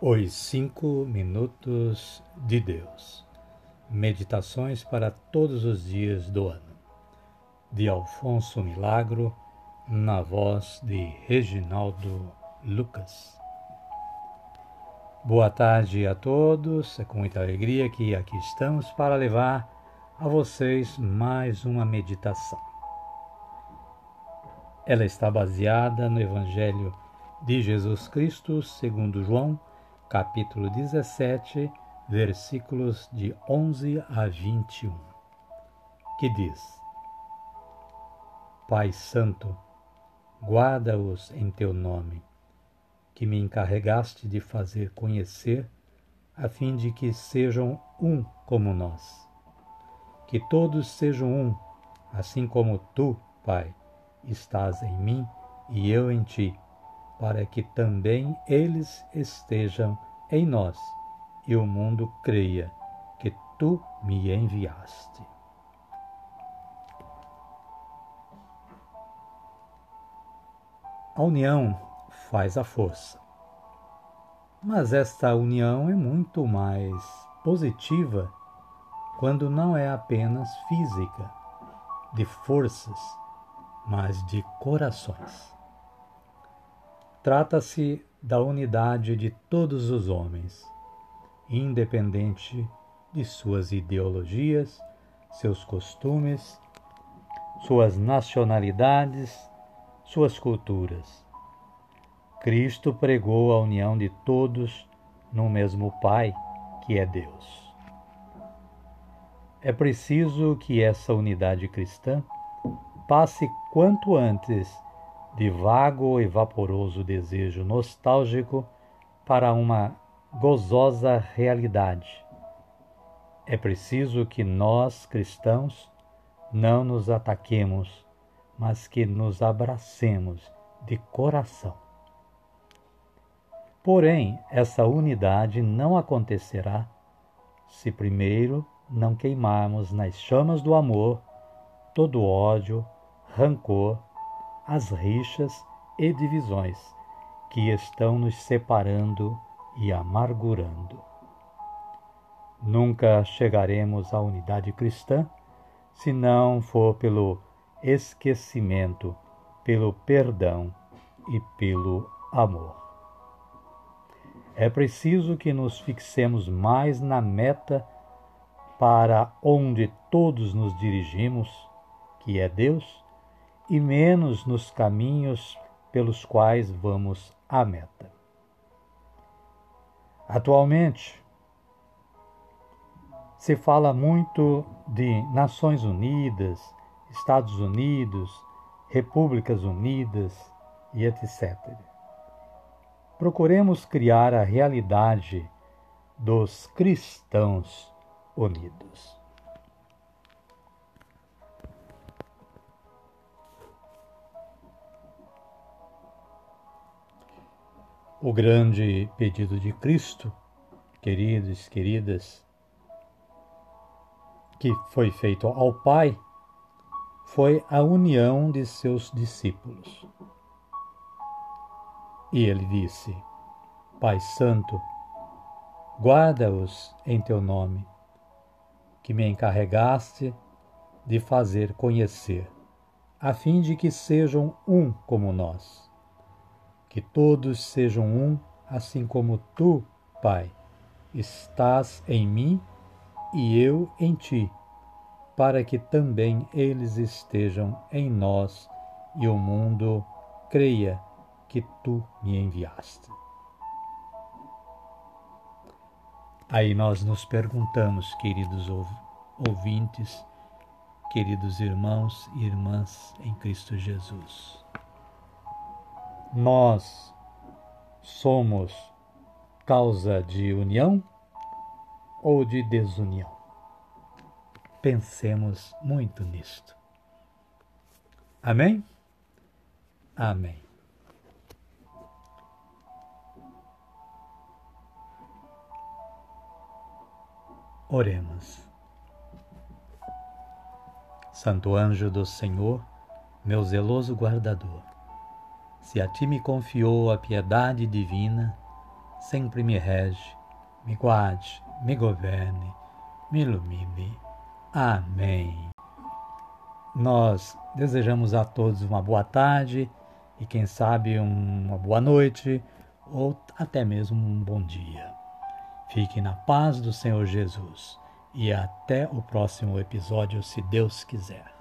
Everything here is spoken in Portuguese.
Os Cinco Minutos de Deus Meditações para todos os dias do ano, de Alfonso Milagro, na voz de Reginaldo Lucas. Boa tarde a todos, é com muita alegria que aqui estamos para levar a vocês mais uma meditação. Ela está baseada no Evangelho de Jesus Cristo, segundo João capítulo 17, versículos de 11 a 21, que diz: Pai Santo, guarda-os em teu nome, que me encarregaste de fazer conhecer, a fim de que sejam um como nós. Que todos sejam um, assim como tu, Pai, estás em mim e eu em ti para que também eles estejam em nós e o mundo creia que tu me enviaste. A união faz a força. Mas esta união é muito mais positiva quando não é apenas física, de forças, mas de corações. Trata-se da unidade de todos os homens, independente de suas ideologias, seus costumes, suas nacionalidades, suas culturas. Cristo pregou a união de todos no mesmo Pai, que é Deus. É preciso que essa unidade cristã passe quanto antes de vago e vaporoso desejo nostálgico para uma gozosa realidade. É preciso que nós, cristãos, não nos ataquemos, mas que nos abracemos de coração. Porém, essa unidade não acontecerá se primeiro não queimarmos nas chamas do amor todo ódio, rancor, as rixas e divisões que estão nos separando e amargurando. Nunca chegaremos à unidade cristã se não for pelo esquecimento, pelo perdão e pelo amor. É preciso que nos fixemos mais na meta para onde todos nos dirigimos, que é Deus, e menos nos caminhos pelos quais vamos à meta. Atualmente, se fala muito de Nações Unidas, Estados Unidos, Repúblicas Unidas e etc. Procuremos criar a realidade dos cristãos unidos. O grande pedido de Cristo, queridos, queridas, que foi feito ao Pai, foi a união de seus discípulos. E ele disse: Pai Santo, guarda-os em teu nome, que me encarregaste de fazer conhecer, a fim de que sejam um como nós que todos sejam um, assim como tu, Pai, estás em mim e eu em ti, para que também eles estejam em nós e o mundo creia que tu me enviaste. Aí nós nos perguntamos, queridos ouvintes, queridos irmãos e irmãs em Cristo Jesus nós somos causa de união ou de desunião? Pensemos muito nisto. Amém? Amém. Oremos. Santo anjo do Senhor, meu zeloso guardador, se a ti me confiou a piedade divina, sempre me rege, me guarde, me governe, me ilumine. Amém. Nós desejamos a todos uma boa tarde e, quem sabe, uma boa noite ou até mesmo um bom dia. Fique na paz do Senhor Jesus e até o próximo episódio, se Deus quiser.